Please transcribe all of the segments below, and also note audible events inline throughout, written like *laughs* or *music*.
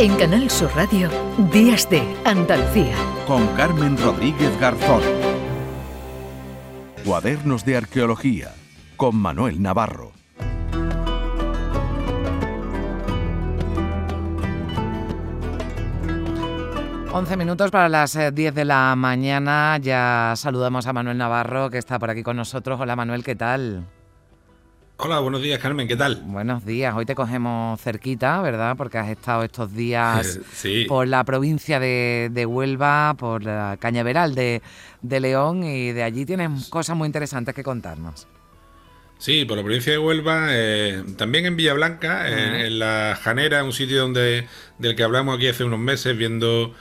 En Canal Sur Radio, Días de Andalucía. Con Carmen Rodríguez Garzón. Cuadernos de Arqueología. Con Manuel Navarro. Once minutos para las 10 eh, de la mañana. Ya saludamos a Manuel Navarro, que está por aquí con nosotros. Hola Manuel, ¿qué tal? Hola, buenos días Carmen, ¿qué tal? Buenos días, hoy te cogemos cerquita, ¿verdad? Porque has estado estos días por la provincia de, Huelva, por la Cañaveral de, León y de allí tienes cosas muy interesantes que contarnos. Sí, por la provincia de Huelva, eh, también en Villablanca, en, la Janera, un sitio donde del que hablamos aquí hace unos meses, viendo,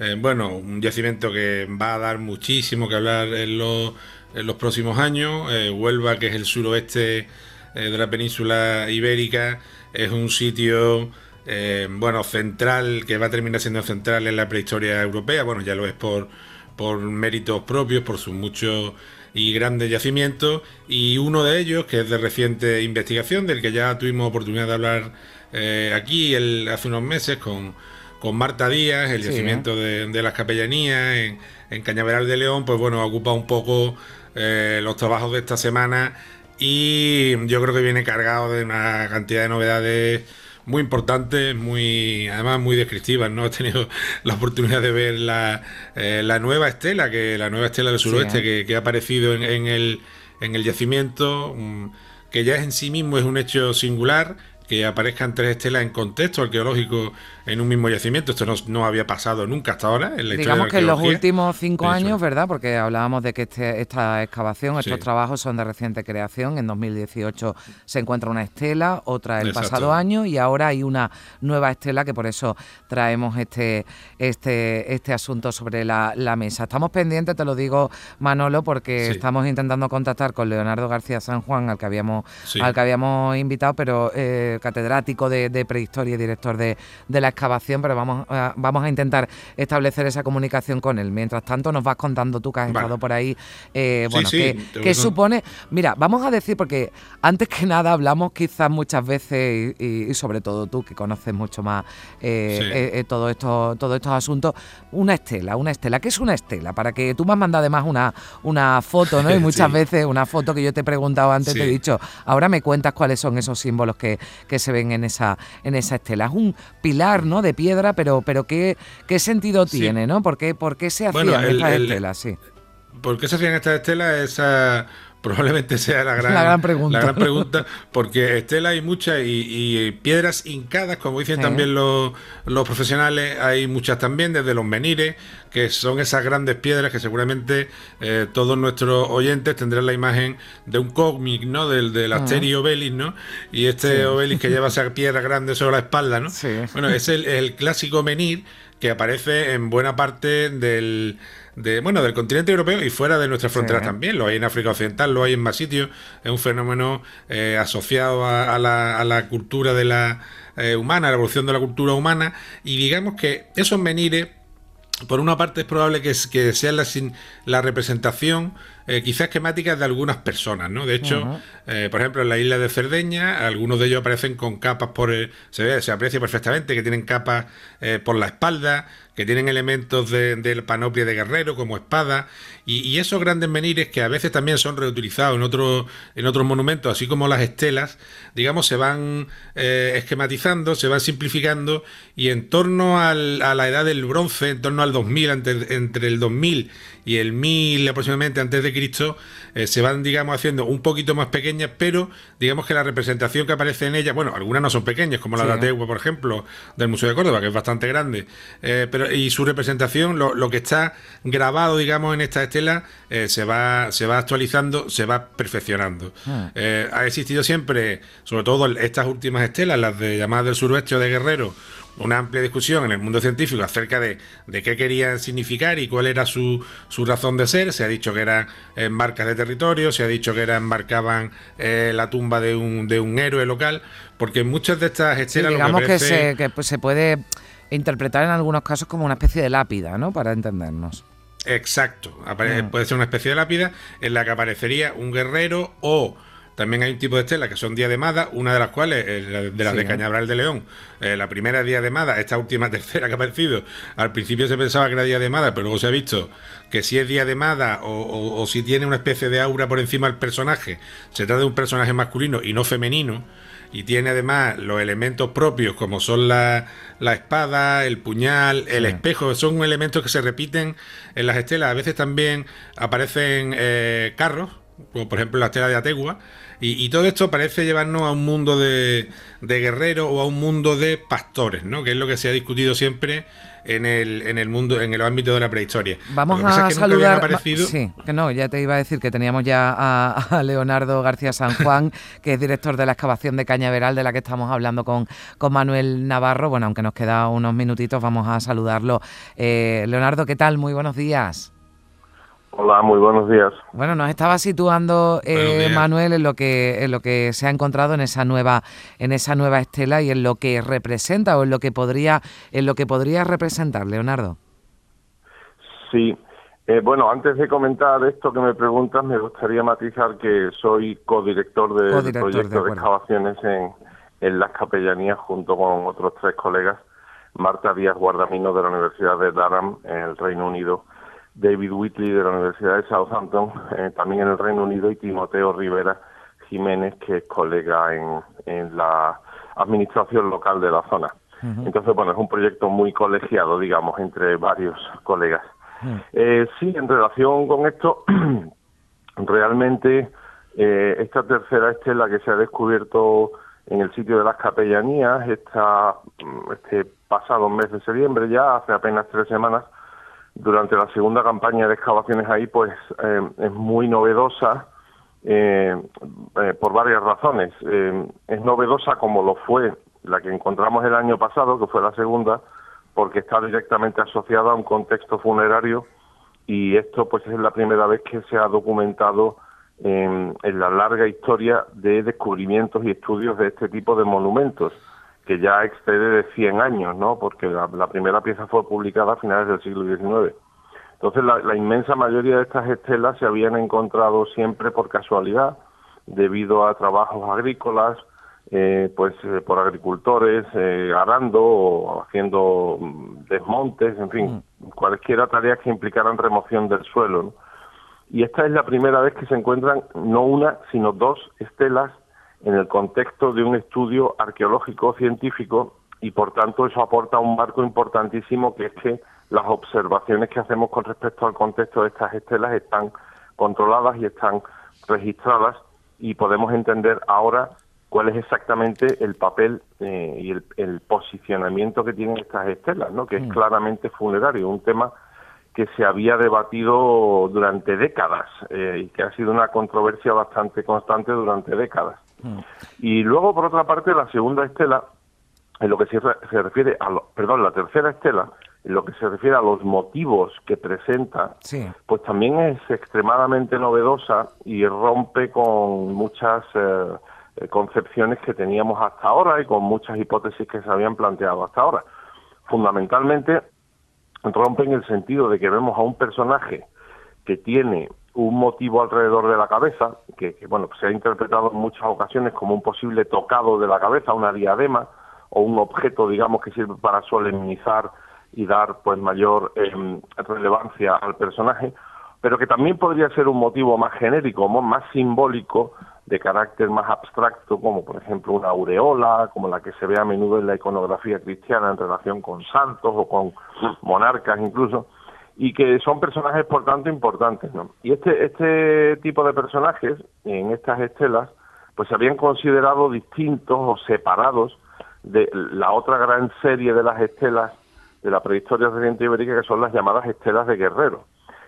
eh, bueno, un yacimiento que va a dar muchísimo que hablar en los, en los próximos años. Eh, Huelva, que es el suroeste eh, de la península ibérica. Es un sitio, eh, bueno, central, que va a terminar siendo central en la prehistoria europea. Bueno, ya lo es por, por méritos propios, por sus muchos y grandes yacimientos. Y uno de ellos, que es de reciente investigación, del que ya tuvimos oportunidad de hablar eh, aquí el, hace unos meses con, con Marta Díaz, el yacimiento de, las capellanías en, en, Cañaveral de León, pues bueno, ocupa un poco los trabajos de esta semana y yo creo que viene cargado de una cantidad de novedades muy importantes, muy además muy descriptivas, ¿no? *laughs* He tenido la oportunidad de ver la, eh, la nueva estela, que la nueva estela del suroeste que, ha aparecido en, el, en el yacimiento, mm, que ya en sí mismo es un hecho singular que aparezcan tres estelas en contexto arqueológico en un mismo yacimiento. Esto no, había pasado nunca hasta ahora en la Digamos que en los últimos cinco años, ¿verdad? Porque hablábamos de que este, esta excavación, estos trabajos son de reciente creación. En 2018 se encuentra una estela, otra el pasado año y ahora hay una nueva estela que por eso traemos este, este, este asunto sobre la, mesa. Estamos pendientes, te lo digo Manolo, porque estamos intentando contactar con Leonardo García San Juan, al que habíamos, al que habíamos invitado, pero eh, catedrático de, prehistoria y director de, la excavación, pero vamos, a, vamos a intentar establecer esa comunicación con él. Mientras tanto, nos vas contando tú que has estado por ahí, eh, bueno, que, supone, mira, vamos a decir, porque antes que nada hablamos quizás muchas veces, y, sobre todo tú que conoces mucho más eh, eh, todo esto, todos estos asuntos, una estela, una estela, ¿qué es una estela? Para que tú me has mandado además una, una foto, ¿no? *laughs* Y muchas veces una foto que yo te he preguntado antes, te he dicho, ahora me cuentas cuáles son esos símbolos que, que se ven en esa, en esa estela. Es un pilar ¿no? de piedra, pero, pero ¿qué, qué sentido tiene? ¿no? ¿Por, qué, ¿Por qué se hacían estas estelas? Sí. ¿Por qué se hacían estas estelas? Esa probablemente sea *laughs* la gran, pregunta. La gran pregunta, porque estela hay muchas y, piedras hincadas, como dicen también los, los, profesionales, hay muchas también, desde los menires, que son esas grandes piedras que seguramente eh, todos nuestros oyentes tendrán la imagen de un cómic, ¿no? Del, del Asterio Obelis, ¿no? Y este Obelis que lleva esa piedra grande sobre la espalda, ¿no? Bueno, es el, el clásico menir que aparece en buena parte del de, bueno, del continente europeo y fuera de nuestras fronteras también. Lo hay en África Occidental, lo hay en más sitios. Es un fenómeno eh, asociado a, la, a, la, cultura de la eh, humana, a la evolución de la cultura humana. Y digamos que esos menires por una parte es probable que, que sea la, la representación eh, quizás esquemática de algunas personas, ¿no? De hecho, eh, por ejemplo, en la isla de Cerdeña, algunos de ellos aparecen con capas por... se, ve, se aprecia perfectamente que tienen capas eh, por la espalda, que tienen elementos de, de panoplia de guerrero como espada, y, esos grandes menires que a veces también son reutilizados en, otros en otros monumentos, así como las estelas, digamos, se van esquematizando, se van simplificando, y en torno al, a la edad del bronce, en torno al 2000, entre, entre el 2000 y el 1000 aproximadamente antes de Cristo eh, se van, digamos, haciendo un poquito más pequeñas, pero digamos que la representación que aparece en ellas, bueno, algunas no son pequeñas, como la de Ategua, por ejemplo, del Museo de Córdoba, que es bastante grande, eh, pero y su representación, lo, que está grabado, digamos, en esta estela, eh, se, va, se va actualizando, se va perfeccionando. Ah. ha existido siempre, sobre todo estas últimas estelas, las de llamadas del suroeste o de Guerrero, una amplia discusión en el mundo científico acerca de, qué querían significar y cuál era su, su, razón de ser. Se ha dicho que eran marcas de territorio, se ha dicho que eran marcaban eh, la tumba de un, de un héroe local, porque muchas de estas estelas... digamos que, se, que pues, se puede interpretar en algunos casos como una especie de lápida, ¿no? Para entendernos. Exacto, ah. puede ser una especie de lápida en la que aparecería un guerrero o también hay un tipo de estelas que son diademadas, una de las cuales, de las de Cañabral de León, eh, la primera diademada, esta última *laughs* tercera que ha aparecido, al principio se pensaba que era diademada, pero luego se ha visto que si es diademada o, o si tiene una especie de aura por encima del personaje, se trata de un personaje masculino y no femenino, y tiene además los elementos propios como son la, la espada, el puñal, el espejo, son elementos que se repiten en las estelas. A veces también aparecen eh, carros, como por ejemplo la estela de Ategua, y, todo esto parece llevarnos a un mundo de, de guerreros o a un mundo de pastores, ¿no? que es lo que se ha discutido siempre en el, en el mundo, en el ámbito de la prehistoria. Vamos a saludar. Sí, que no, ya te iba a decir que teníamos ya a, Leonardo García San Juan, *laughs* que es director de la excavación de Cañaveral, de la que estamos hablando con, con Manuel Navarro. Bueno, aunque nos queda unos minutitos, vamos a saludarlo. Eh, Leonardo, ¿qué tal? Muy buenos días. Hola, muy buenos días. Bueno, nos estaba situando eh, Manuel en lo que en lo que se ha encontrado en esa nueva en esa nueva estela y en lo que representa o en lo que podría en lo que podría representar, Leonardo. Sí. Eh, bueno, antes de comentar esto que me preguntas, me gustaría matizar que soy codirector, del proyecto de, excavaciones en, en las capellanías junto con otros tres colegas, Marta Díaz Guardamino de la Universidad de Durham en el Reino Unido, David Whitley de la Universidad de Southampton, eh, también en el Reino Unido, y Timoteo Rivera Jiménez, que es colega en, en la administración local de la zona. Entonces, bueno, es un proyecto muy colegiado, digamos, entre varios colegas. eh, sí, en relación con esto, *clears throat* realmente eh, esta tercera estela que se ha descubierto en el sitio de las capellanías, esta, este pasado mes de septiembre ya, hace apenas tres semanas, durante la segunda campaña de excavaciones ahí, pues eh, es muy novedosa eh, eh, por varias razones. es novedosa como lo fue la que encontramos el año pasado, que fue la segunda, porque está directamente asociada a un contexto funerario y esto pues es la primera vez que se ha documentado en la larga historia de descubrimientos y estudios de este tipo de monumentos que ya excede de 100 años, ¿no? Porque la, primera pieza fue publicada a finales del siglo XIX. Entonces, la, inmensa mayoría de estas estelas se habían encontrado siempre por casualidad, debido a trabajos agrícolas, eh, pues eh, por agricultores eh, arando o haciendo mm, desmontes, en fin, mm. cualquiera tarea que implicaran remoción del suelo. Y esta es la primera vez que se encuentran no una, sino dos estelas en el contexto de un estudio arqueológico científico y por tanto eso aporta un marco importantísimo que es que las observaciones que hacemos con respecto al contexto de estas estelas están controladas y están registradas y podemos entender ahora cuál es exactamente el papel eh, y el, posicionamiento que tienen estas estelas, ¿no? que es mm. claramente funerario, un tema que se había debatido durante décadas eh, y que ha sido una controversia bastante constante durante décadas. Mm. Y luego, por otra parte, la segunda estela, en lo que se, refiere a, perdón, la tercera estela, en lo que se refiere a los motivos que presenta, pues también es extremadamente novedosa y rompe con muchas eh, concepciones que teníamos hasta ahora y con muchas hipótesis que se habían planteado hasta ahora. Fundamentalmente, rompe en el sentido de que vemos a un personaje que tiene un motivo alrededor de la cabeza, que, bueno, se ha interpretado en muchas ocasiones como un posible tocado de la cabeza, una diadema o un objeto, digamos, que sirve para solemnizar y dar pues mayor em, relevancia al personaje, pero que también podría ser un motivo más genérico, más simbólico, de carácter más abstracto, como por ejemplo una aureola, como la que se ve a menudo en la iconografía cristiana en relación con santos o con monarcas incluso, y que son personajes por tanto importantes. ¿no? Y este, este tipo de personajes en estas estelas pues se habían considerado distintos o separados de la otra gran serie de las estelas de la prehistoria reciente ibérica que son las llamadas estelas de guerreros.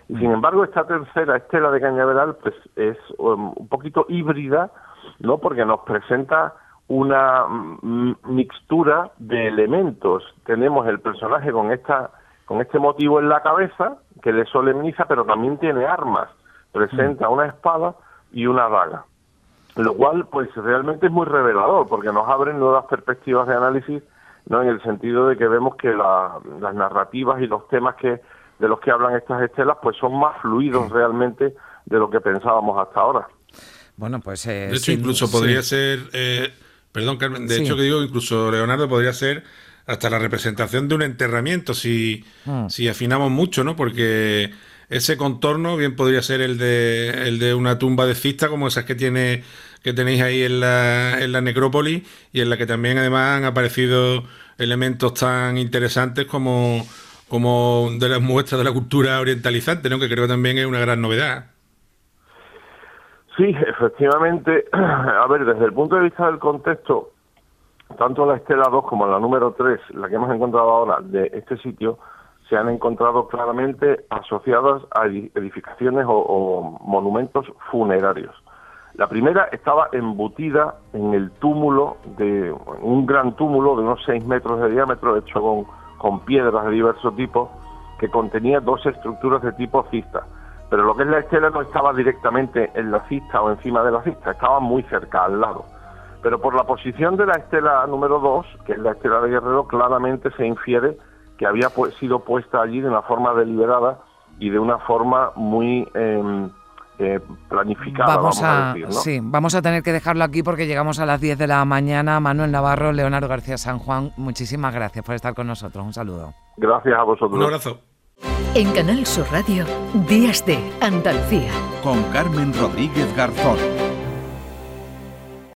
Y sin mm. embargo esta tercera estela de Cañaveral pues es um, un poquito híbrida, ¿no? Porque nos presenta una mixtura de elementos. Tenemos el personaje con esta con este motivo en la cabeza que le solemniza, pero también tiene armas. Presenta una espada y una daga. Lo cual, pues realmente es muy revelador, porque nos abren nuevas perspectivas de análisis, ¿no? En el sentido de que vemos que las narrativas y los temas que de los que hablan estas estelas, pues son más fluidos realmente de lo que pensábamos hasta ahora. Bueno, pues... Eh, de hecho, incluso podría ser... Eh, perdón, Carmen, de hecho que digo, incluso Leonardo podría ser hasta la representación de un enterramiento si, mm. si afinamos mucho, ¿no? Porque ese contorno bien podría ser el de, el de una tumba de cista como esas que tiene que tenéis ahí en la, en la necrópolis y en la que también además han aparecido elementos tan interesantes como, como de las muestras de la cultura orientalizante, ¿no? que creo que también es una gran novedad. Sí, efectivamente. *clears throat* A ver, desde el punto de vista del contexto, tanto la estela 2 como la número 3, la que hemos encontrado ahora de este sitio, se han encontrado claramente asociadas a edificaciones o, monumentos funerarios. La primera estaba embutida en el túmulo de un gran túmulo de unos 6 metros de diámetro, hecho con, con piedras de diversos tipos, que contenía dos estructuras de tipo cista. Pero lo que es la estela no estaba directamente en la cista o encima de la cista, estaba muy cerca, al lado. Pero por la posición de la estela número 2, que es la estela de Guerrero, claramente se infiere que había sido puesta allí de una forma deliberada y de una forma muy em, eh, planificada. Vamos, a, sí, vamos a tener que dejarlo aquí porque llegamos a las 10 de la mañana. Manuel Navarro, Leonardo García San Juan, muchísimas gracias por estar con nosotros. Un saludo. Gracias a vosotros. Un abrazo. En Canal Sur Radio, Días de Andalucía. Con Carmen Rodríguez Garzón.